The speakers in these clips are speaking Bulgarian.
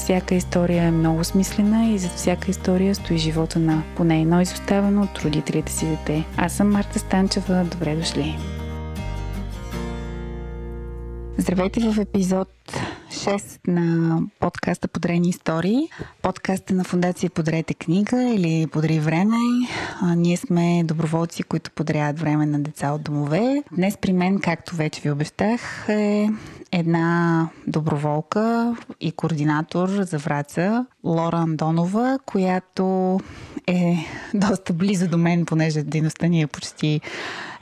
всяка история е много смислена и зад всяка история стои живота на поне едно изоставено от родителите си дете. Аз съм Марта Станчева. Добре дошли! Здравейте в епизод 6 на подкаста Подарени истории. Подкаста на фундация Подарете книга или Подари време. А, ние сме доброволци, които подаряват време на деца от домове. Днес при мен, както вече ви обещах, е една доброволка и координатор за Враца, Лора Андонова, която е доста близо до мен, понеже дейността ни е почти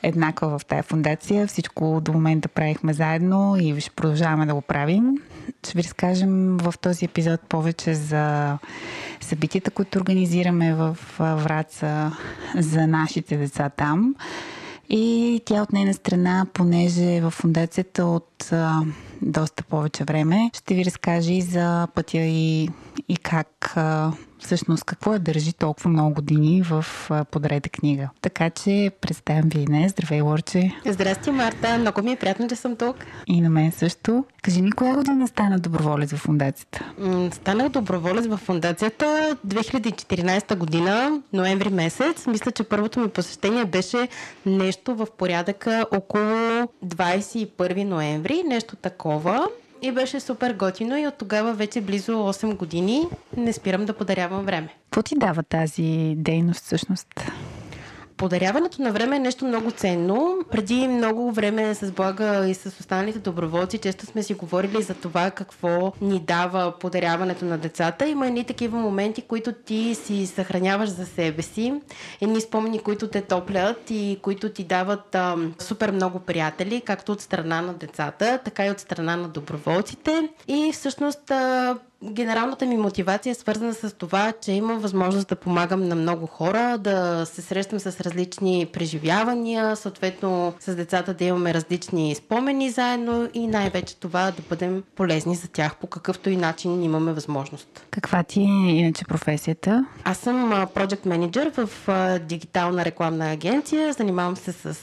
еднаква в тая фундация. Всичко до момента правихме заедно и ще продължаваме да го правим. Ще ви разкажем в този епизод повече за събитията, които организираме в Враца за нашите деца там. И тя от нейна страна, понеже е в фундацията от а, доста повече време, ще ви разкаже и за пътя и, и как всъщност какво я държи толкова много години в Подарете книга. Така че представям ви днес. Здравей, Лорче. Здрасти, Марта. Много ми е приятно, че съм тук. И на мен също. Кажи ми, коя година стана доброволец в фундацията? станах доброволец в фундацията 2014 година, ноември месец. Мисля, че първото ми посещение беше нещо в порядъка около 21 ноември, нещо такова. И беше супер готино и от тогава вече близо 8 години не спирам да подарявам време. Какво ти дава тази дейност всъщност? Подаряването на време е нещо много ценно. Преди много време с Блага и с останалите доброволци често сме си говорили за това какво ни дава подаряването на децата. Има едни такива моменти, които ти си съхраняваш за себе си. Едни спомени, които те топлят и които ти дават а, супер много приятели, както от страна на децата, така и от страна на доброволците. И всъщност а, Генералната ми мотивация е свързана с това, че имам възможност да помагам на много хора, да се срещам с различни преживявания, съответно с децата да имаме различни спомени заедно и най-вече това да бъдем полезни за тях по какъвто и начин имаме възможност. Каква ти е иначе професията? Аз съм project менеджер в дигитална рекламна агенция, занимавам се с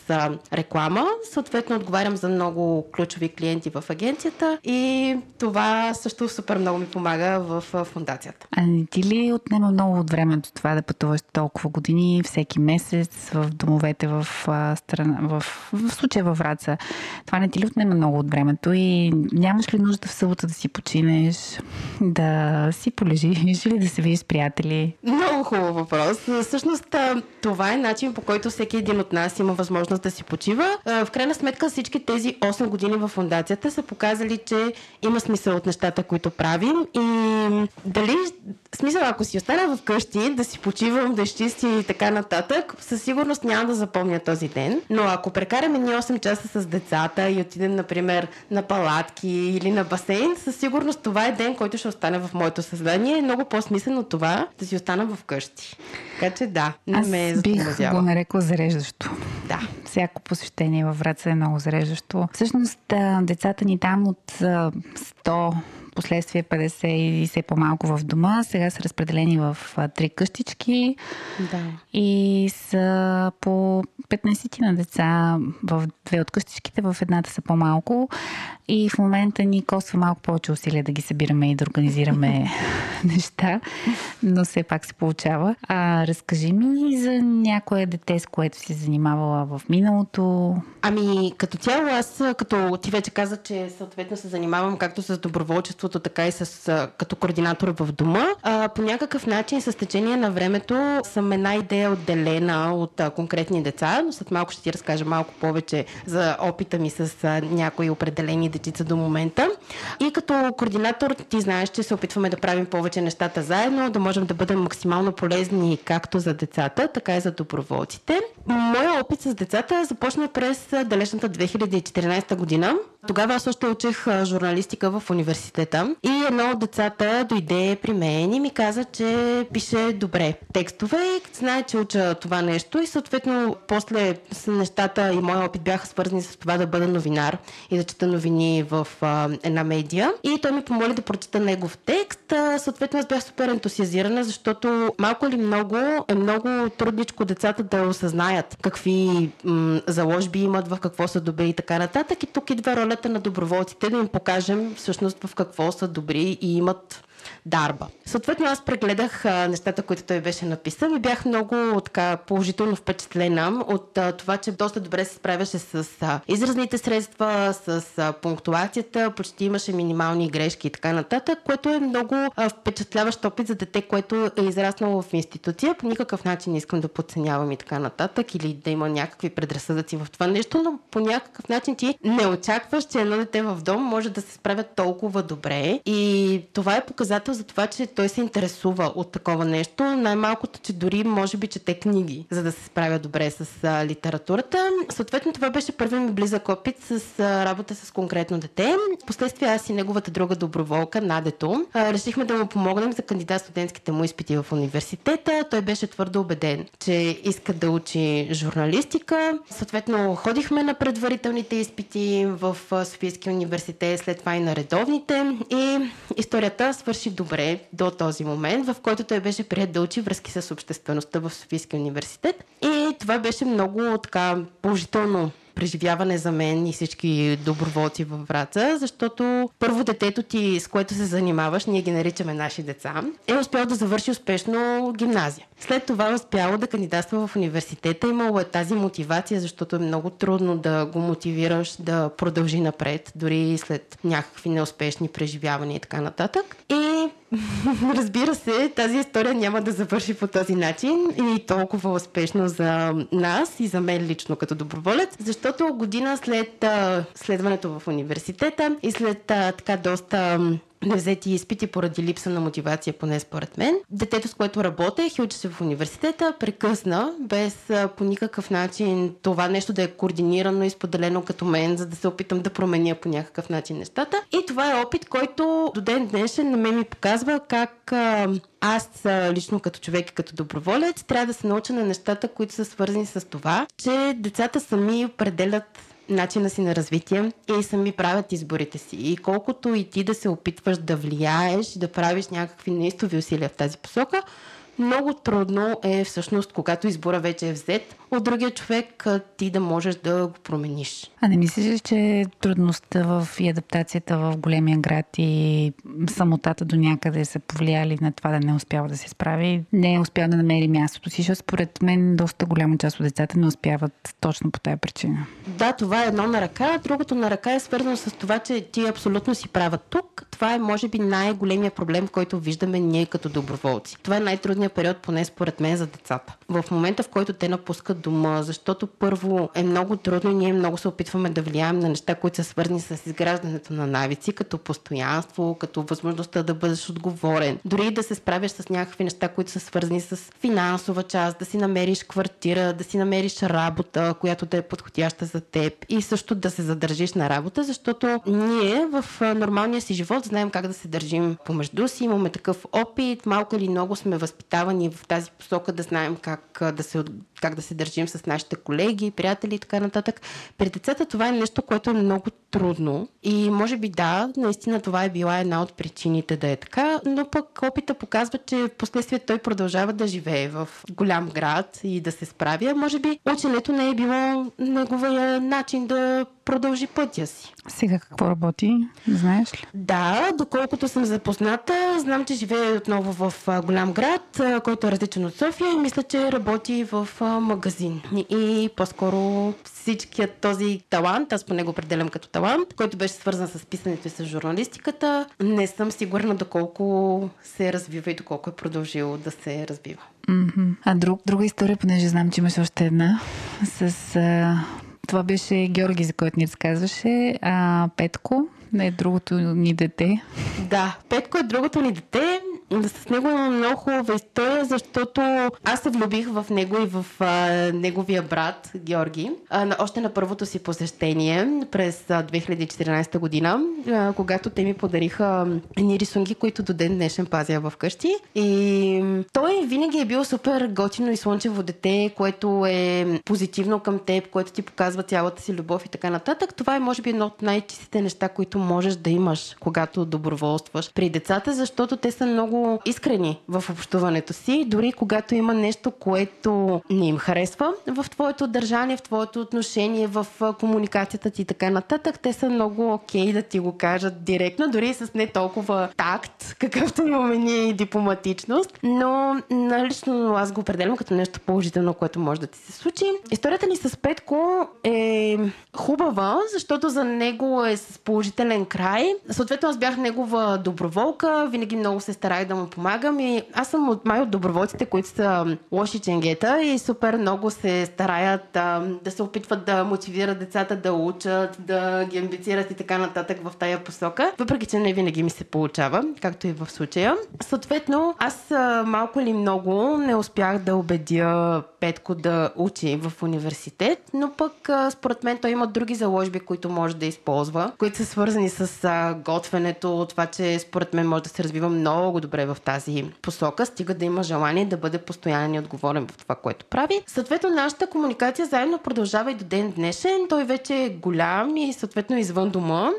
реклама, съответно отговарям за много ключови клиенти в агенцията и това също супер много ми помага помага в фундацията. А не ти ли отнема много от времето това да пътуваш толкова години, всеки месец в домовете в страна, в, в случая във Враца? Това не ти ли отнема много от времето и нямаш ли нужда в събота да си починеш, да си полежиш или да се видиш с приятели? Много хубав въпрос. Всъщност това е начин по който всеки един от нас има възможност да си почива. В крайна сметка всички тези 8 години в фундацията са показали, че има смисъл от нещата, които правим и дали, смисъл, ако си остана вкъщи, да си почивам, да изчисти и така нататък, със сигурност няма да запомня този ден. Но ако прекараме ни 8 часа с децата и отидем, например, на палатки или на басейн, със сигурност това е ден, който ще остане в моето съзнание. Е много по-смислено това да си остана вкъщи. Така че да, не Аз ме бих го нарекла зареждащо. Да. Всяко посещение във Враца е много зареждащо. Всъщност, децата ни там от 100 последствие 50 и все по-малко в дома. Сега са разпределени в три къщички да. и са по 15 на деца в две от къщичките, в едната са по-малко и в момента ни коства малко повече усилия да ги събираме и да организираме неща, но все пак се получава. А разкажи ми за някое дете, с което си занимавала в миналото. Ами, като цяло, аз, като ти вече каза, че съответно се занимавам както с доброволчеството, така и с, като координатор в дома, а, по някакъв начин с течение на времето съм една идея отделена от а, конкретни деца, но след малко ще ти разкажа малко повече за опита ми с а, някои определени дечица до момента. И като координатор ти знаеш, че се опитваме да правим повече нещата заедно, да можем да бъдем максимално полезни както за децата, така и за доброволците. Моя опит с децата започна през далечната 2014 година. Тогава аз още учих журналистика в университета и едно от децата дойде при мен и ми каза, че пише добре текстове и знае, че уча това нещо и съответно после нещата и моя опит бяха свързани с това да бъда новинар и да чета новини в а, една медия. И той ми помоли да прочета негов текст. А, съответно аз бях супер ентусиазирана, защото малко или много е много трудничко децата да осъзнаят какви м- заложби имат, в какво са добри и така нататък. И тук идва ролята на доброволците да им покажем всъщност в какво са добри и имат дарба. Съответно, аз прегледах а, нещата, които той беше написал и бях много така положително впечатлена от а, това, че доста добре се справяше с а, изразните средства, с а, пунктуацията, почти имаше минимални грешки и така нататък, което е много а, впечатляващ опит за дете, което е израснало в институция. По никакъв начин не искам да подценявам и така нататък или да има някакви предразсъдъци в това нещо, но по някакъв начин ти не очакваш, че едно дете в дом може да се справя толкова добре и това е показател за това, че той се интересува от такова нещо. Най-малкото, че дори може би чете книги, за да се справя добре с а, литературата. Съответно, това беше първият ми близък опит с а, работа с конкретно дете. Впоследствие аз и неговата друга доброволка, Надето, а, решихме да му помогнем за кандидат студентските му изпити в университета. Той беше твърдо убеден, че иска да учи журналистика. Съответно, ходихме на предварителните изпити в Софийския университет, след това и на редовните. И историята свърши добре до този момент, в който той беше прият да учи връзки с обществеността в Софийския университет. И това беше много така положително преживяване за мен и всички доброволци във Враца, защото първо детето ти, с което се занимаваш, ние ги наричаме наши деца, е успял да завърши успешно гимназия. След това е успял да кандидатства в университета. Имало е тази мотивация, защото е много трудно да го мотивираш да продължи напред, дори след някакви неуспешни преживявания и така нататък. И разбира се, тази история няма да завърши по този начин и толкова успешно за нас и за мен лично като доброволец, защото година след следването в университета и след така доста невзети изпити поради липса на мотивация, поне според мен. Детето, с което работех и учи се в университета, прекъсна, без по никакъв начин това нещо да е координирано и споделено като мен, за да се опитам да променя по някакъв начин нещата. И това е опит, който до ден днешен на мен ми показва как аз лично като човек и като доброволец трябва да се науча на нещата, които са свързани с това, че децата сами определят начина си на развитие и сами правят изборите си. И колкото и ти да се опитваш да влияеш, да правиш някакви неистови усилия в тази посока, много трудно е всъщност, когато избора вече е взет, от другия човек ти да можеш да го промениш. А не мислиш, че трудността в и адаптацията в големия град и самотата до някъде са повлияли на това да не успява да се справи? Не е успял да намери мястото си, защото според мен доста голяма част от децата не успяват точно по тази причина. Да, това е едно на ръка. Другото на ръка е свързано с това, че ти абсолютно си права тук. Това е, може би, най-големия проблем, който виждаме ние като доброволци. Това е най-трудният период, поне според мен, за децата. В момента, в който те напускат дома, защото първо е много трудно и ние много се опитваме да влияем на неща, които са свързани с изграждането на навици, като постоянство, като възможността да бъдеш отговорен. Дори да се справяш с някакви неща, които са свързани с финансова част, да си намериш квартира, да си намериш работа, която да е подходяща за теб. И също да се задържиш на работа, защото ние в нормалния си живот знаем как да се държим помежду си, имаме такъв опит, малко или много сме възпитавани в тази посока да знаем как да се, как да се държим държим с нашите колеги, приятели и така нататък. При децата това е нещо, което е много трудно и може би да, наистина това е била една от причините да е така, но пък опита показва, че в последствие той продължава да живее в голям град и да се справя. Може би ученето не е било неговия начин да продължи пътя си. Сега какво работи? Знаеш ли? Да, доколкото съм запозната, знам, че живее отново в голям град, който е различен от София и мисля, че работи в магазин. И по-скоро всичкият този талант, аз поне го определям като талант, който беше свързан с писането и с журналистиката, не съм сигурна доколко се развива и доколко е продължил да се развива. Mm-hmm. А друг, друга история, понеже знам, че имаш още една, с а, това беше Георги, за който ни разказваше. А Петко е другото ни дете. Да, Петко е другото ни дете. С него има много хубава история, защото аз се влюбих в него и в а, неговия брат Георги. А, на, още на първото си посещение през а, 2014 година, а, когато те ми подариха едни рисунки, които до ден днешен пазя в къщи. И той винаги е бил супер готино и слънчево дете, което е позитивно към теб, което ти показва цялата си любов и така нататък. Това е, може би, едно от най-чистите неща, които можеш да имаш, когато доброволстваш при децата, защото те са много искрени в общуването си. Дори когато има нещо, което не им харесва в твоето държание, в твоето отношение, в комуникацията ти и така нататък, те са много окей okay да ти го кажат директно, дори с не толкова такт, какъвто имаме ние и дипломатичност. Но лично аз го определям като нещо положително, което може да ти се случи. Историята ни с Петко е хубава, защото за него е с положителен край. Съответно, аз бях негова доброволка, винаги много се старах да му помагам и аз съм от май от доброволците, които са лоши ченгета и супер много се стараят а, да се опитват да мотивират децата да учат, да ги амбицират и така нататък в тая посока. Въпреки, че не винаги ми се получава, както и в случая. Съответно, аз а, малко или много не успях да убедя Петко да учи в университет, но пък а, според мен той има други заложби, които може да използва, които са свързани с а, готвенето, това, че според мен може да се развива много добре в тази посока, стига да има желание да бъде постоянен и отговорен в това, което прави. Съответно, нашата комуникация заедно продължава и до ден днешен. Той вече е голям и съответно извън дома,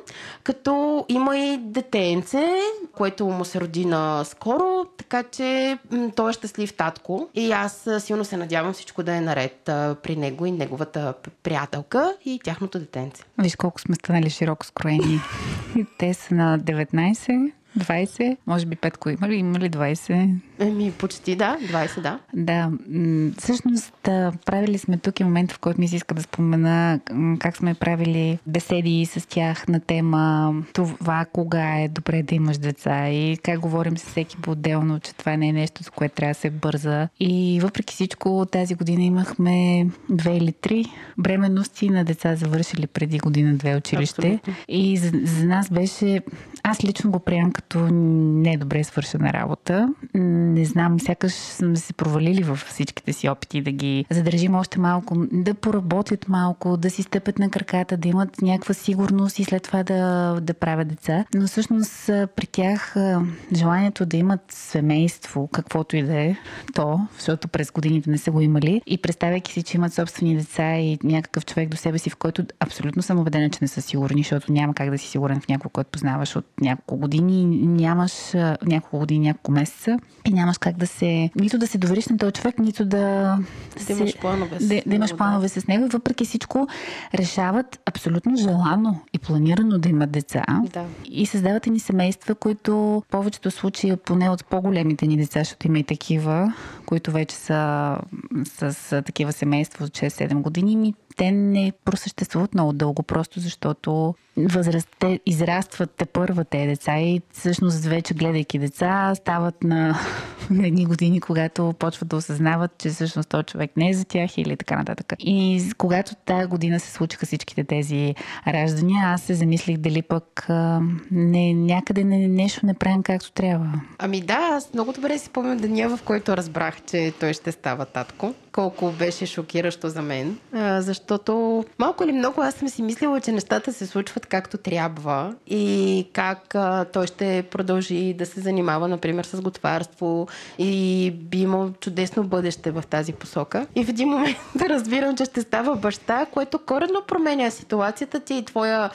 като има и детенце, което му се роди на скоро, така че м- той е щастлив татко. И аз силно се надявам всичко да е наред а, при него и неговата приятелка и тяхното детенце. Виж колко сме станали широко скроени. Те са на 19, 20, може би Петко има ли, има ли 20? Еми, почти да, 20, да. Да, всъщност правили сме тук и момент, в който ми се иска да спомена как сме правили беседи с тях на тема това кога е добре да имаш деца и как говорим с всеки по-отделно, че това не е нещо, за което трябва да се бърза. И въпреки всичко, тази година имахме две или три бременности на деца, завършили преди година-две училище. Абсолютно. И за, за нас беше, аз лично го приемам като не е добре свършена работа не знам, сякаш сме се провалили в всичките си опити да ги задържим още малко, да поработят малко, да си стъпят на краката, да имат някаква сигурност и след това да, да правят деца. Но всъщност при тях желанието да имат семейство, каквото и да е то, защото през годините не са го имали, и представяйки си, че имат собствени деца и някакъв човек до себе си, в който абсолютно съм убедена, че не са сигурни, защото няма как да си сигурен в някого, който познаваш от няколко години, нямаш няколко години, няколко месеца и нямаш как да се, нито да се довериш на този човек, нито да, да се, имаш планове, да, да имаш планове с него. Въпреки всичко решават абсолютно желано и планирано да имат деца. Да. И създават ни семейства, които в повечето случаи, поне от по-големите ни деца, защото има и такива, които вече са с, с такива семейства от 6-7 години, те не просъществуват много дълго, просто защото възраст, те израстват те първа те деца и всъщност вече гледайки деца стават на, на едни години, когато почват да осъзнават, че всъщност този човек не е за тях или така нататък. И когато тази година се случиха всичките тези раждания, аз се замислих дали пък не, някъде не, нещо не правим както трябва. Ами да, аз много добре си помня деня, в който разбрах, че той ще става татко. Колко беше шокиращо за мен, защото малко или много аз съм си мислила, че нещата се случват както трябва и как той ще продължи да се занимава, например, с готварство и би имал чудесно бъдеще в тази посока. И в един момент да разбирам, че ще става баща, което коренно променя ситуацията ти и твоя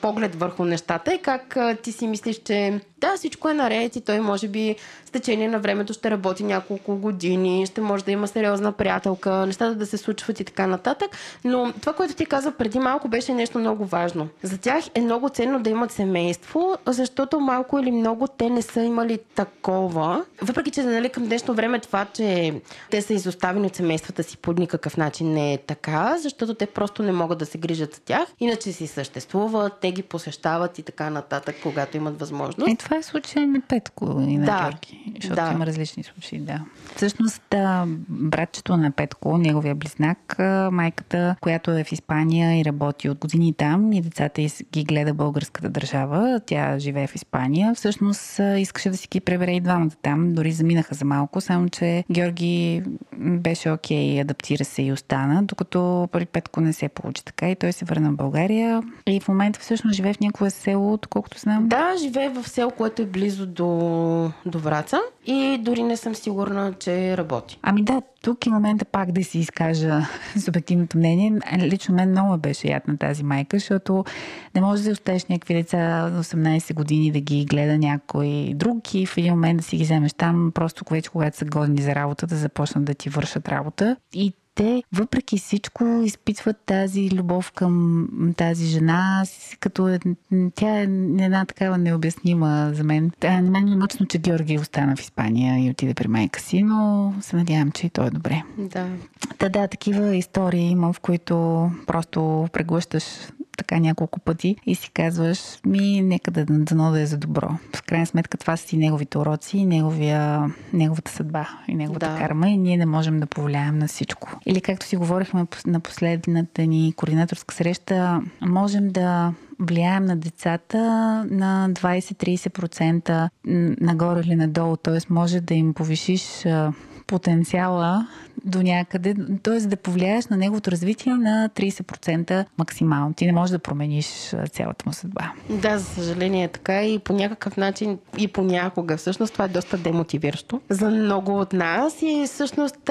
поглед върху нещата и как ти си мислиш, че да, всичко е наред и той може би с течение на времето ще работи няколко години, ще може да има сериозна приятелка, нещата да се случват и така нататък. Но това, което ти каза преди малко, беше нещо много важно. За тях е много ценно да имат семейство, защото малко или много те не са имали такова. Въпреки, че нали, към днешно време това, че те са изоставени от семействата си по никакъв начин не е така, защото те просто не могат да се грижат за тях. Иначе си съществуват, те ги посещават и така нататък, когато имат възможност. Е, това е случай на Петко и на да, Георги, защото да. има различни случаи, да. Всъщност, да, братчето на Петко, неговия близнак, майката, която е в Испания и работи от години там и децата ги гледа българската държава, тя живее в Испания, всъщност искаше да си ги пребере и двамата там, дори заминаха за малко, само че Георги беше окей, okay, адаптира се и остана, докато при Петко не се получи така и той се върна в България и в момента всъщност живее в някое село, колкото знам. Да, живее в село, което е близо до, до Враца и дори не съм сигурна, че работи. Ами да, тук е момента пак да си изкажа субективното мнение. Лично мен много беше яд на тази майка, защото не може да оставиш някакви деца до 18 години да ги гледа някой друг и в един момент да си ги вземеш там, просто вече когато са годни за работа, да започнат да ти вършат работа. И те, въпреки всичко, изпитват тази любов към тази жена, като е, тя е една такава необяснима за мен. Тя, на мен е мъчно, че Георги остана в Испания и отиде при майка си, но се надявам, че и той е добре. Да. Та да, такива истории има, в които просто преглъщаш така няколко пъти и си казваш, ми нека да дано да е за добро. В крайна сметка това са си неговите уроци, неговия, неговата съдба и неговата да. карма и ние не можем да повлияем на всичко. Или както си говорихме на последната ни координаторска среща, можем да влияем на децата на 20-30% нагоре или надолу. Т.е. може да им повишиш потенциала до някъде, т.е. да повлияеш на неговото развитие на 30% максимално. Ти не можеш да промениш цялата му съдба. Да, за съжаление е така и по някакъв начин и понякога. Всъщност това е доста демотивиращо за много от нас и всъщност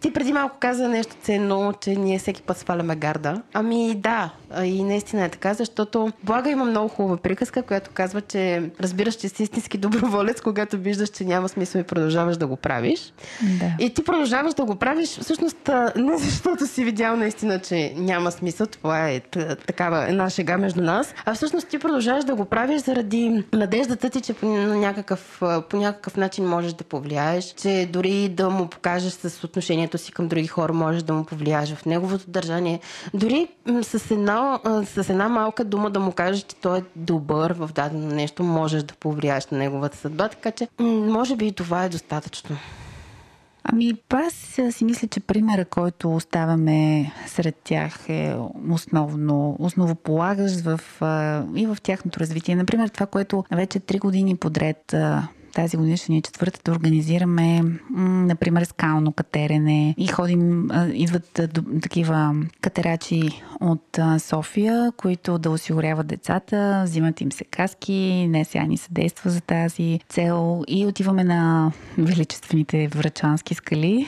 ти преди малко каза нещо ценно, че ние всеки път сваляме гарда. Ами да, и наистина е така, защото Блага има много хубава приказка, която казва, че разбираш, че си истински доброволец, когато виждаш, че няма смисъл и продължаваш да го правиш. Да. И ти продължаваш да го правиш, всъщност не защото си видял наистина, че няма смисъл, това е такава една шега между нас, а всъщност ти продължаваш да го правиш заради надеждата ти, че по някакъв, по някакъв начин можеш да повлияеш, че дори да му покажеш с отношението си към други хора, можеш да му повлияеш в неговото държание. Дори с една, с една малка дума да му кажеш, че той е добър в дадено нещо, можеш да повлияеш на неговата съдба, така че може би и това е достатъчно. Ами, аз си мисля, че примера, който оставяме сред тях е основно, основополагащ в, и в тяхното развитие. Например, това, което вече три години подред тази ни е четвърта да организираме, например, скално катерене. И ходим, идват такива катерачи от София, които да осигуряват децата, взимат им се каски, не сега ни съдейства за тази цел. И отиваме на величествените врачански скали.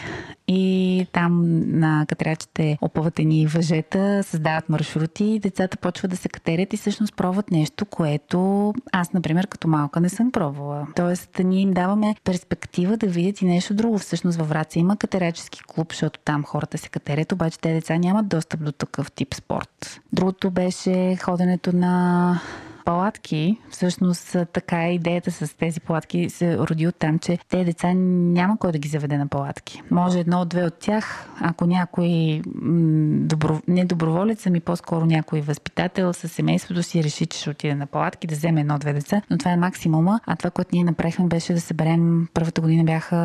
И там на катерачите опъват ни въжета, създават маршрути, децата почват да се катерят и всъщност пробват нещо, което аз, например, като малка не съм пробвала. Тоест, ние им даваме перспектива да видят и нещо друго. Всъщност във Враца има катерачески клуб, защото там хората се катерят, обаче те деца нямат достъп до такъв тип спорт. Другото беше ходенето на палатки, всъщност така е идеята с тези палатки се роди от там, че те деца няма кой да ги заведе на палатки. Може едно от две от тях, ако някой добро, не доброволец, ами по-скоро някой възпитател със семейството си реши, че ще отиде на палатки, да вземе едно-две деца, но това е максимума. А това, което ние направихме, беше да съберем, първата година бяха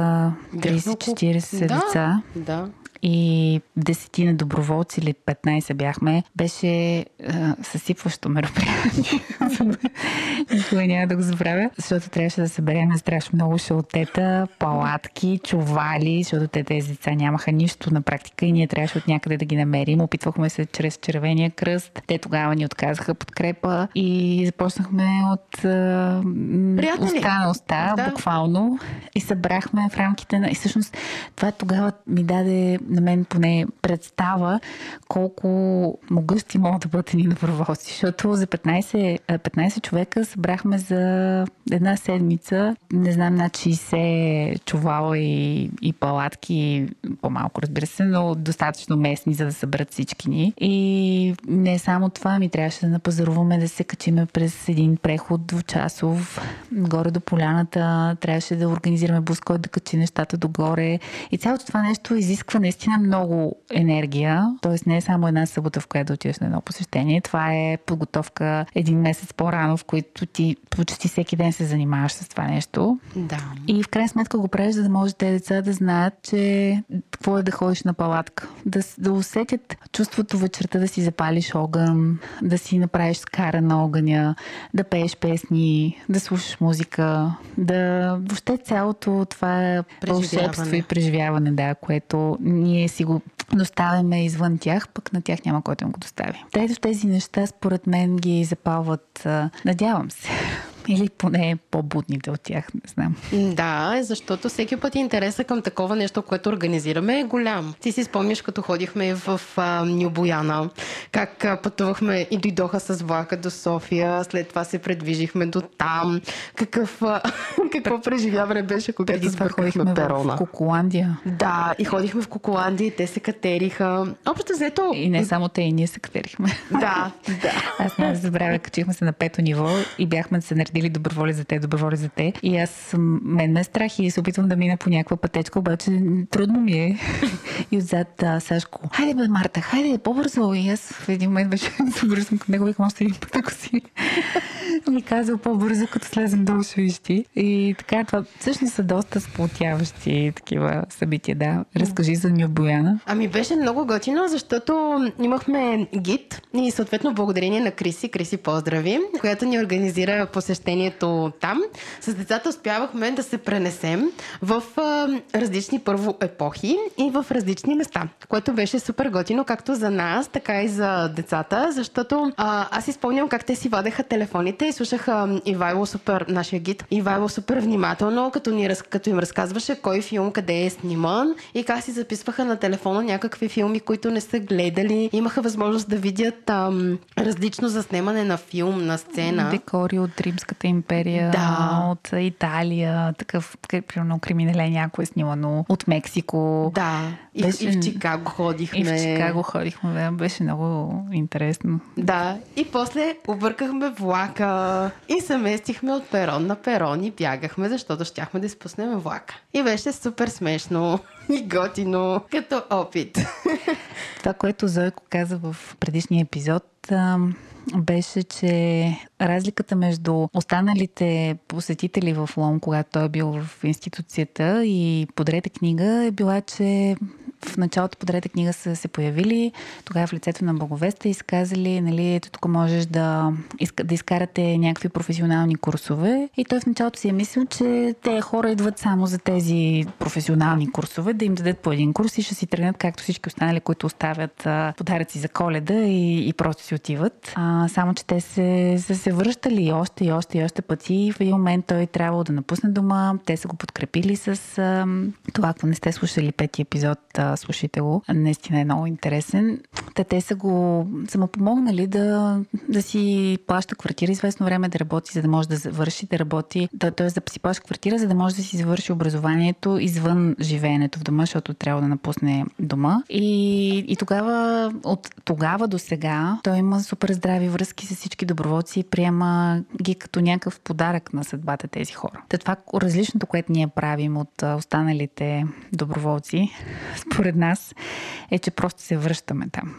30-40 да, деца. Да и десетина доброволци или 15 бяхме, беше а, съсипващо мероприятие. Никога няма да го забравя, защото трябваше да съберем страшно много шалтета, палатки, чували, защото те тези деца нямаха нищо на практика и ние трябваше от някъде да ги намерим. Опитвахме се чрез червения кръст. Те тогава ни отказаха подкрепа и започнахме от а, уста на уста, да. буквално. И събрахме в рамките на... И всъщност това тогава ми даде на мен поне представа колко могъщи могат да бъдат ни доброволци, защото за 15, 15 човека събрахме за една седмица, не знам, над 60 чувала и, и палатки, по-малко разбира се, но достатъчно местни, за да съберат всички ни. И не само това, ми трябваше да напазаруваме, да се качиме през един преход двучасов, горе до поляната, трябваше да организираме бус, който да качи нещата догоре. И цялото това нещо изисква наистина много енергия. Тоест не е само една събота, в която да отидеш на едно посещение. Това е подготовка един месец по-рано, в който ти почти всеки ден се занимаваш с това нещо. Да. И в крайна сметка го правиш, за да може тези деца да знаят, че какво е да ходиш на палатка. Да, да усетят чувството вечерта да си запалиш огън, да си направиш скара на огъня, да пееш песни, да слушаш музика, да въобще цялото това вълшебство и преживяване, да, което ние си го доставяме извън тях, пък на тях няма който да го достави. Тези, тези неща, според мен, ги запалват, надявам се, или поне по-будните от тях, не знам. Да, защото всеки път интереса към такова нещо, което организираме е голям. Ти си спомняш, като ходихме в а, Нюбояна, как а, пътувахме и дойдоха с влака до София, след това се предвижихме до там. Какъв, а, какво преживяване беше, когато сбъркахме перона. в Коколандия. Да, и ходихме в Коколандия и те се катериха. Общо взето... И не само те, и ние се катерихме. Да, да. Аз не забравя, качихме се на пето ниво и бяхме се били доброволи за те, доброволи за те. И аз, мен ме е страх и се опитвам да мина по някаква пътечка, обаче трудно ми е. и отзад а, Сашко, хайде бе, Марта, хайде, по-бързо. И аз в един момент беше супер съм към него, викам още един път, ако си ми казал по-бързо, като слезем долу, ще. И така, това всъщност са доста сплотяващи такива събития, да. Разкажи за от Бояна. Ами беше много готино, защото имахме гид и съответно благодарение на Криси, Криси поздрави, която ни организира посещението там. С децата успявахме да се пренесем в а, различни първо епохи и в различни места, което беше супер готино, както за нас, така и за децата, защото а, аз изпълням как те си вадеха телефоните и слушаха Ивайло супер, нашия гид, Ивайло супер внимателно, като, ни, като им разказваше кой филм къде е сниман и как си записваха на телефона някакви филми, които не са гледали. Имаха възможност да видят ам, различно заснемане на филм, на сцена. Декори от Римската империя, да. от Италия, такъв, примерно, криминале някой е снимано от Мексико. Да, и, беше... и в Чикаго ходихме. И в Чикаго ходихме, да, беше много интересно. Да, и после объркахме влака и се местихме от перон на перон и бягахме, защото щяхме да изпуснем влака. И беше супер смешно и готино като опит. Това, което Зойко каза в предишния епизод, беше, че разликата между останалите посетители в Лом, когато той е бил в институцията и подрете книга, е била, че в началото подрете книга са се появили, тогава в лицето на Боговеста и сказали, нали, ето тук можеш да, да изкарате някакви професионални курсове. И той в началото си е мислил, че те хора идват само за тези професионални курсове, да им дадат по един курс и ще си тръгнат, както всички останали, които оставят подаръци за коледа и, и просто си отиват. А, само, че те се, са се връщали още и още и още пъти. И в един момент той трябвало да напусне дома. Те са го подкрепили с а, това, ако не сте слушали пети епизод, а, слушайте го. Наистина е много интересен. Та те са го са му помогнали да, да си плаща квартира известно време да работи, за да може да завърши, да работи, т.е. да си плаща квартира, за да може да си завърши образованието извън живеенето в дома, защото трябва да напусне дома. И, и тогава, от тогава до сега, той има супер здрави връзки с всички доброволци и приема ги като някакъв подарък на съдбата тези хора. Та това различното, което ние правим от останалите доброволци, според нас, е, че просто се връщаме там.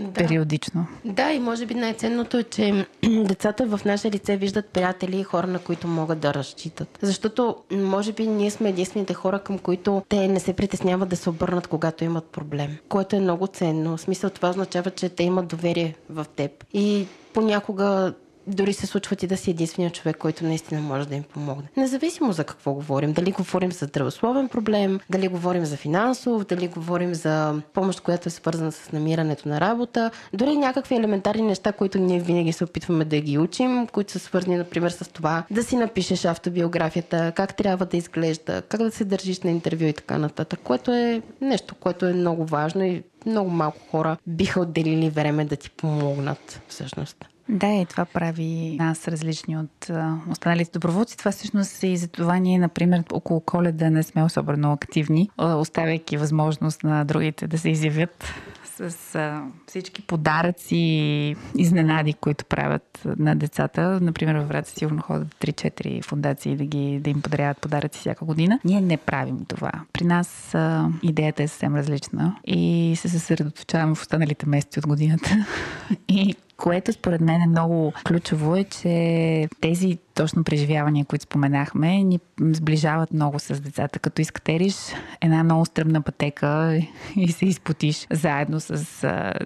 Да. Периодично. Да, и може би най-ценното е, че децата в наше лице виждат приятели и хора, на които могат да разчитат. Защото, може би, ние сме единствените хора, към които те не се притесняват да се обърнат, когато имат проблем. Което е много ценно. В смисъл това означава, че те имат доверие в теб. И понякога дори се случва ти да си единствения човек, който наистина може да им помогне. Независимо за какво говорим. Дали говорим за здравословен проблем, дали говорим за финансов, дали говорим за помощ, която е свързана с намирането на работа, дори някакви елементарни неща, които ние винаги се опитваме да ги учим, които са свързани, например, с това да си напишеш автобиографията, как трябва да изглежда, как да се държиш на интервю и така нататък, което е нещо, което е много важно и много малко хора биха отделили време да ти помогнат всъщност. Да, и това прави нас различни от останалите доброволци. Това всъщност е и за това ние, например, около коледа не сме особено активни, оставяйки възможност на другите да се изявят с всички подаръци и изненади, които правят на децата. Например, във Враца сигурно ходят 3-4 фундации да, ги, да им подаряват подаръци всяка година. Ние не правим това. При нас идеята е съвсем различна и се съсредоточаваме в останалите месеци от годината. и което според мен е много ключово е, че тези точно преживявания, които споменахме, ни сближават много с децата. Като изкатериш една много стръмна пътека и се изпотиш заедно с,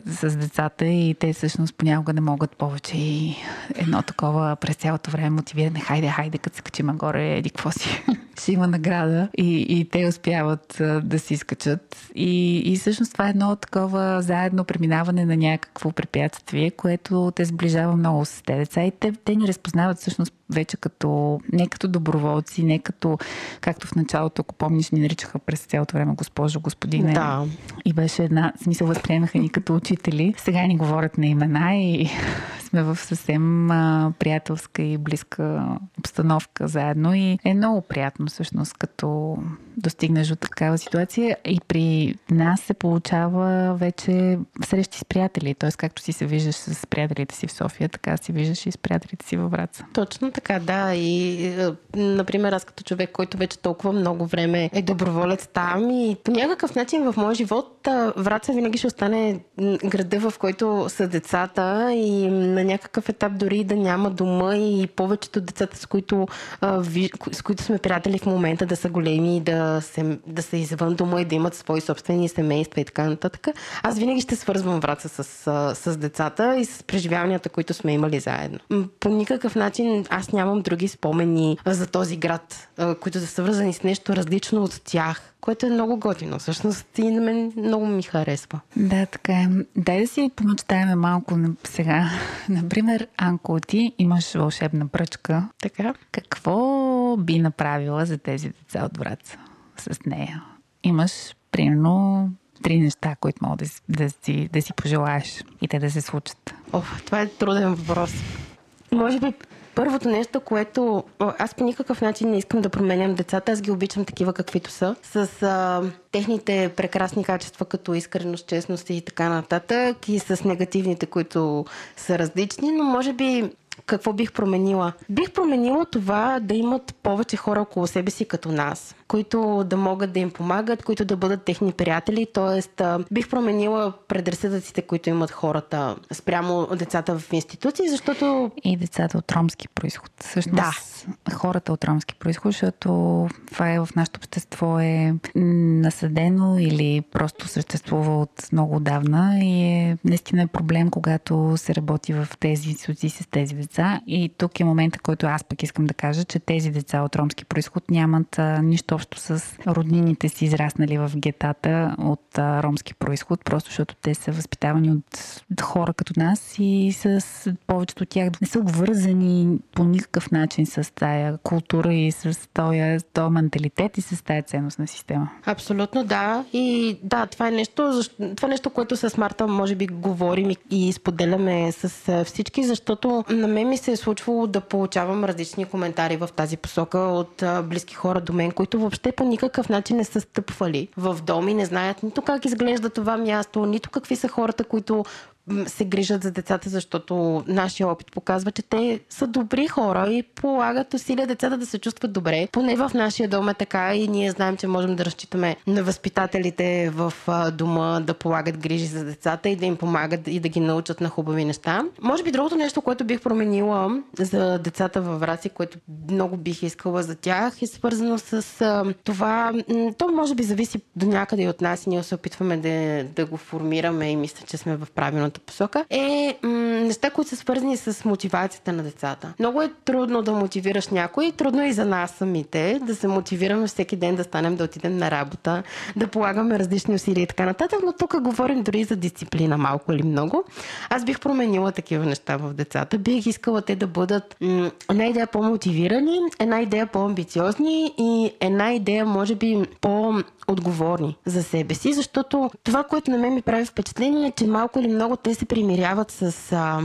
с децата и те всъщност понякога не могат повече и едно такова през цялото време мотивиране. Хайде, хайде, като се качим нагоре, еди какво си. Ще има награда и, и те успяват да се изкачат. И, и всъщност това е едно такова заедно преминаване на някакво препятствие, което те сближава много с те деца и те, те ни разпознават всъщност вече като, не като доброволци, не като, както в началото, ако помниш, ни наричаха през цялото време госпожо, господине. Да. И беше една, смисъл, възприемаха ни като учители. Сега ни говорят на имена и сме в съвсем а, приятелска и близка обстановка заедно и е много приятно всъщност, като достигнеш до такава ситуация и при нас се получава вече срещи с приятели, т.е. както си се виждаш с приятелите си в София, така си виждаш и с приятелите си във Враца. Точно така, да. И, е, например, аз като човек, който вече толкова много време е доброволец там и по някакъв начин в моя живот Враца винаги ще остане града, в който са децата и на някакъв етап дори да няма дома и повечето децата, с които, с които сме приятели в момента, да са големи и да, се, да са извън дома и да имат свои собствени семейства и така нататък. Аз винаги ще свързвам Враца с, с децата и с преживяванията, които сме имали заедно. По никакъв начин аз нямам други спомени за този град, които са свързани с нещо различно от тях което е много готино. Всъщност и на мен много ми харесва. Да, така е. Дай да си помечтаем малко сега. Например, Анко, ти имаш вълшебна пръчка. Така. Какво би направила за тези деца от Враца с нея? Имаш, примерно, три неща, които мога да, да, си, да си пожелаеш и те да се случат. О, това е труден въпрос. Може би Първото нещо, което аз по никакъв начин не искам да променям децата, аз ги обичам такива каквито са, с а, техните прекрасни качества, като искреност, честност и така нататък, и с негативните, които са различни, но може би какво бих променила? Бих променила това да имат повече хора около себе си като нас, които да могат да им помагат, които да бъдат техни приятели. Тоест, бих променила предразсъдъците, които имат хората спрямо децата в институции, защото... И децата от ромски происход. Всъщност, да. хората от ромски происход, защото това е в нашето общество е насъдено или просто съществува от много отдавна и е наистина е проблем, когато се работи в тези институции с тези деца. И тук е момента, който аз пък искам да кажа, че тези деца от ромски происход нямат а, нищо общо с роднините си, израснали в гетата от а, ромски происход, просто защото те са възпитавани от хора като нас и с повечето от тях не са обвързани по никакъв начин с тая култура и с този, менталитет и с тая ценностна система. Абсолютно да. И да, това е нещо, това е нещо, което с Марта може би говорим и споделяме с всички, защото на мен ми се е случвало да получавам различни коментари в тази посока от близки хора до мен, които въобще по никакъв начин не са стъпвали в доми, не знаят нито как изглежда това място, нито какви са хората, които се грижат за децата, защото нашия опит показва, че те са добри хора и полагат усилия децата да се чувстват добре. Поне в нашия дом е така и ние знаем, че можем да разчитаме на възпитателите в дома да полагат грижи за децата и да им помагат и да ги научат на хубави неща. Може би другото нещо, което бих променила за децата във Враси, което много бих искала за тях, е свързано с това. То може би зависи до някъде и от нас и ние се опитваме да, да го формираме и мисля, че сме в правилната правилната посока, е м- неща, които са свързани с мотивацията на децата. Много е трудно да мотивираш някой, трудно е и за нас самите да се мотивираме всеки ден да станем да отидем на работа, да полагаме различни усилия и така нататък, но тук говорим дори за дисциплина, малко или много. Аз бих променила такива неща в децата. Бих искала те да бъдат м- една идея по-мотивирани, една идея по-амбициозни и една идея, може би, по-отговорни за себе си, защото това, което на мен ми прави впечатление е, че малко или много те се примиряват с а,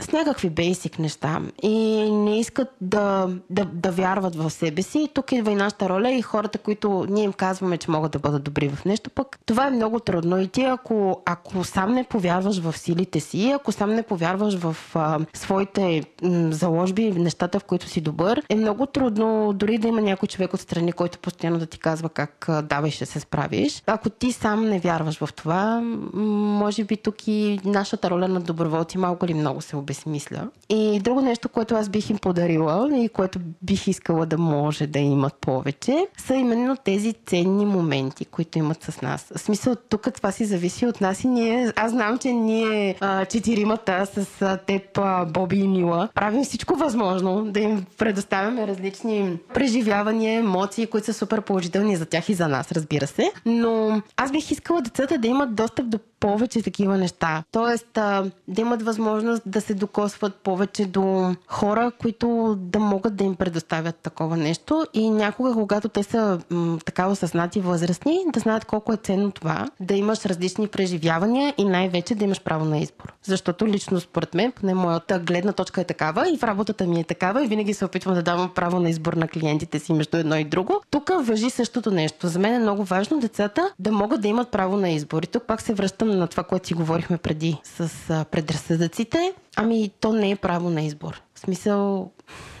с някакви бейсик неща и не искат да, да, да вярват в себе си. И тук идва и нашата роля и хората, които ние им казваме, че могат да бъдат добри в нещо, пък това е много трудно. И ти, ако, ако сам не повярваш в силите си, ако сам не повярваш в а, своите м, заложби, нещата, в които си добър, е много трудно дори да има някой човек отстрани, който постоянно да ти казва как давай ще се справиш. Ако ти сам не вярваш в това, може би тук и нашата роля на доброволци малко или много се обезмисля. И друго нещо, което аз бих им подарила и което бих искала да може да имат повече, са именно тези ценни моменти, които имат с нас. В смисъл, тук това си зависи от нас и ние, аз знам, че ние а, четиримата с а, теб, а, Боби и Мила, правим всичко възможно да им предоставяме различни преживявания, емоции, които са супер положителни за тях и за нас, разбира се. Но аз бих искала децата да имат достъп до повече такива неща. Тоест а, да имат възможност да се докосват повече до хора, които да могат да им предоставят такова нещо и някога, когато те са м, така осъзнати възрастни, да знаят колко е ценно това, да имаш различни преживявания и най-вече да имаш право на избор. Защото лично според мен, поне моята гледна точка е такава и в работата ми е такава и винаги се опитвам да давам право на избор на клиентите си между едно и друго. Тук въжи същото нещо. За мен е много важно децата да могат да имат право на избор. И тук пак се връщам на това, което си говорихме преди с предразсъдъците. Ами, то не е право на избор. В смисъл,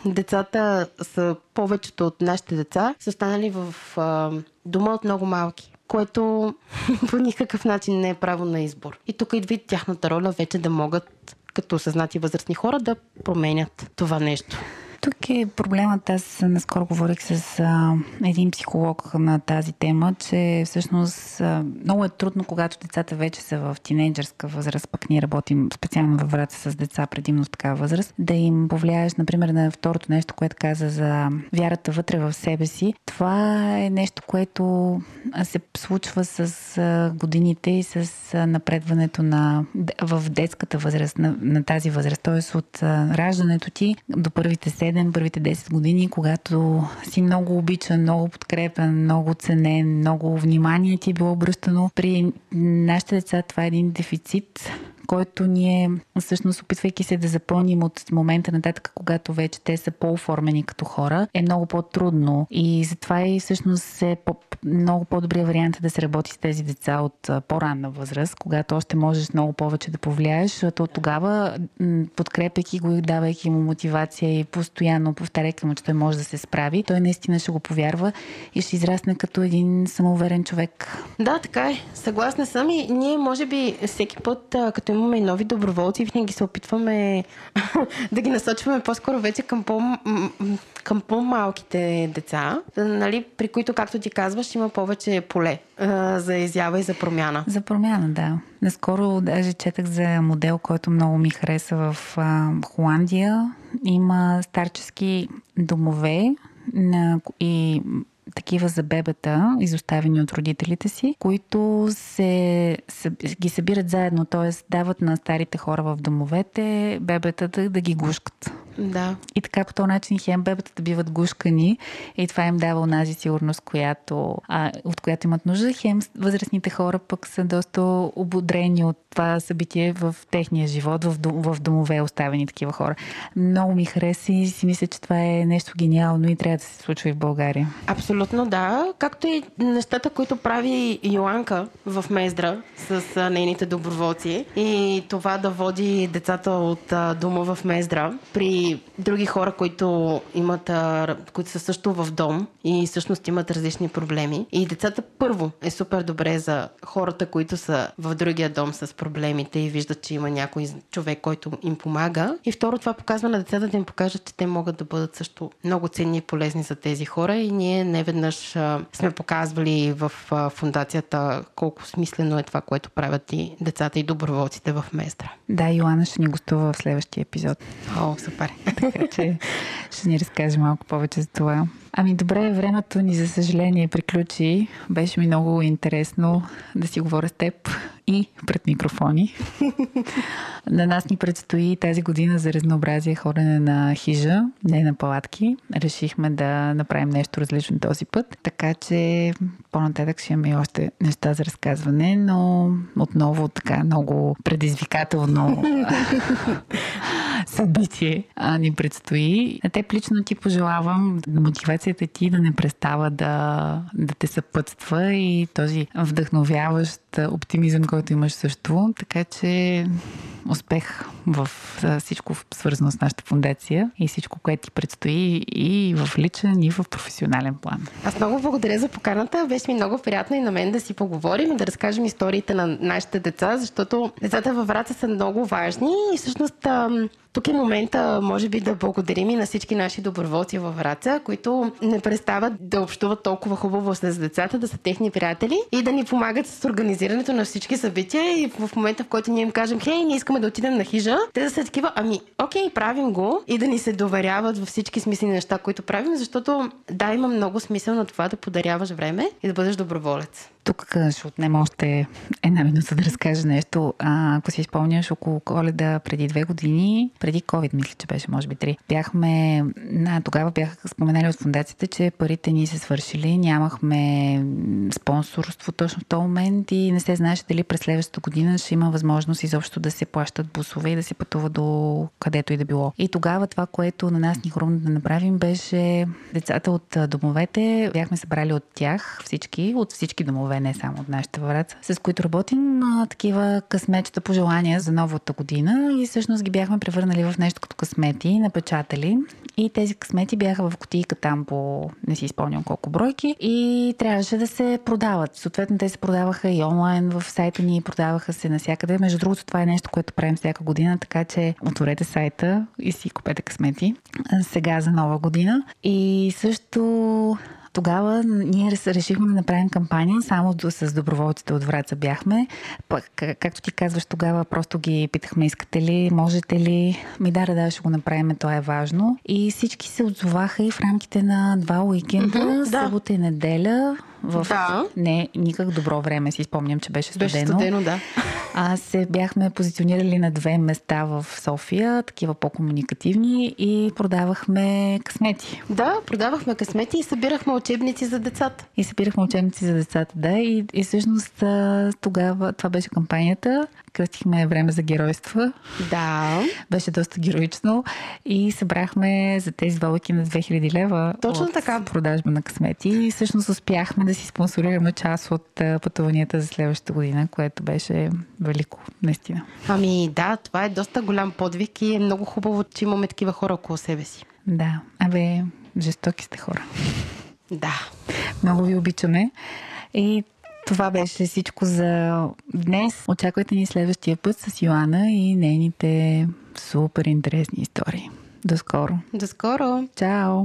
децата са, повечето от нашите деца са останали в а, дома от много малки което по никакъв начин не е право на избор. И тук идва и тяхната роля вече да могат, като съзнати възрастни хора, да променят това нещо. Тук е проблемът. Аз наскоро говорих с а, един психолог на тази тема, че всъщност а, много е трудно, когато децата вече са в тинейджърска възраст, пък ние работим специално във врата с деца, предимно в такава възраст, да им повлияеш, например, на второто нещо, което каза за вярата вътре в себе си. Това е нещо, което се случва с а, годините и с а, напредването на, в детската възраст, на, на тази възраст. Т.е. от а, раждането ти до първите 7, първите 10 години, когато си много обичан, много подкрепен, много ценен, много внимание ти е било обръщано. При нашите деца това е един дефицит, който ние всъщност опитвайки се да запълним от момента нататък, когато вече те са по-оформени като хора, е много по-трудно. И затова и всъщност е по- много по-добрия вариант е да се работи с тези деца от по-ранна възраст, когато още можеш много повече да повлияеш, защото тогава, подкрепяйки го и давайки му мотивация и постоянно повтаряйки му, че той може да се справи, той наистина ще го повярва и ще израсне като един самоуверен човек. Да, така е. Съгласна съм и ние може би всеки път, като имаме и нови доброволци, винаги се опитваме да ги насочваме по-скоро вече към, по, към по-малките деца, нали, при които, както ти казваш, има повече поле за изява и за промяна. За промяна, да. Наскоро даже четах за модел, който много ми хареса в а, Холандия. Има старчески домове на, и такива за бебета, изоставени от родителите си, които се, се ги събират заедно, т.е. дават на старите хора в домовете бебетата да ги гушкат. Да. И така по този начин хем бебетата биват гушкани и това им дава онази сигурност, която, а, от която имат нужда. Хем възрастните хора пък са доста ободрени от това събитие в техния живот, в, дом, в домове оставени такива хора. Много ми хареса и си мисля, че това е нещо гениално и трябва да се случва и в България. Абсолютно да. Както и нещата, които прави Йоанка в Мездра с нейните доброволци и това да води децата от дома в Мездра при и други хора, които имат, които са също в дом и всъщност имат различни проблеми. И децата първо е супер добре за хората, които са в другия дом с проблемите и виждат, че има някой човек, който им помага. И второ, това показва на децата да им покажат, че те могат да бъдат също много ценни и полезни за тези хора. И ние не веднъж сме показвали в фундацията колко смислено е това, което правят и децата и доброволците в Местра. Да, Йоанна ще ни гостува в следващия епизод. О, супер. Така че ще ни разкаже малко повече за това. Ами добре, времето ни за съжаление приключи. Беше ми много интересно да си говоря с теб и пред микрофони. на нас ни предстои тази година за разнообразие ходене на хижа, не на палатки. Решихме да направим нещо различно този път, така че по-нататък ще имаме още неща за разказване, но отново така много предизвикателно събитие а, ни предстои. На теб лично ти пожелавам мотивацията ти да не престава да, да те съпътства и този вдъхновяващ оптимизъм, който имаш също. Така че успех в всичко свързано с нашата фундация и всичко, което ти предстои и в личен, и в професионален план. Аз много благодаря за поканата. Беше ми много приятно и на мен да си поговорим и да разкажем историите на нашите деца, защото децата във Враца са много важни и всъщност тук е момента, може би, да благодарим и на всички наши доброволци във Враца, които не престават да общуват толкова хубаво с децата, да са техни приятели и да ни помагат с организирането на всички събития. И в момента, в който ние им кажем, хей, ние искаме да отидем на хижа, те да са такива, ами, окей, правим го и да ни се доверяват във всички смислени неща, които правим, защото да, има много смисъл на това да подаряваш време и да бъдеш доброволец. Тук ще отнема още една минута да разкажа нещо. А, ако си спомняш, около коледа преди две години, преди COVID, мисля, че беше, може би три, бяхме, на, тогава бяха споменали от фундацията, че парите ни се свършили, нямахме спонсорство точно в този момент и не се знаеше дали през следващата година ще има възможност изобщо да се плащат бусове и да се пътува до където и да било. И тогава това, което на нас ни хрумна да направим, беше децата от домовете, бяхме събрали от тях всички, от всички домове не само от нашата врата, с които работим, такива късметчета пожелания за новата година. И всъщност ги бяхме превърнали в нещо като късмети, напечатали. И тези късмети бяха в котийка там по, не си изпълням колко бройки и трябваше да се продават. Съответно, те се продаваха и онлайн в сайта ни, продаваха се навсякъде. Между другото, това е нещо, което правим всяка година, така че отворете сайта и си купете късмети сега за нова година. И също тогава ние решихме да направим кампания, само с доброволците от Враца бяхме. Пък, както ти казваш, тогава просто ги питахме, искате ли, можете ли? Ми да, да, ще го направим, това е важно. И всички се отзоваха и в рамките на два уикенда, mm-hmm, събота и неделя в да. не никак добро време. Си спомням, че беше студено. Беше студено, да. А се бяхме позиционирали на две места в София, такива по-комуникативни и продавахме късмети. Да, продавахме късмети и събирахме учебници за децата. И събирахме учебници за децата, да. И, и всъщност тогава това беше кампанията кръстихме време за геройства. Да. Беше доста героично и събрахме за тези два на 2000 лева Точно от така. продажба на късмети и всъщност успяхме да си спонсорираме част от пътуванията за следващата година, което беше велико, наистина. Ами да, това е доста голям подвиг и е много хубаво, че имаме такива хора около себе си. Да, абе, жестоки сте хора. Да. Много ви обичаме. И това беше всичко за днес. Очаквайте ни следващия път с Йоанна и нейните супер интересни истории. До скоро! До скоро! Чао!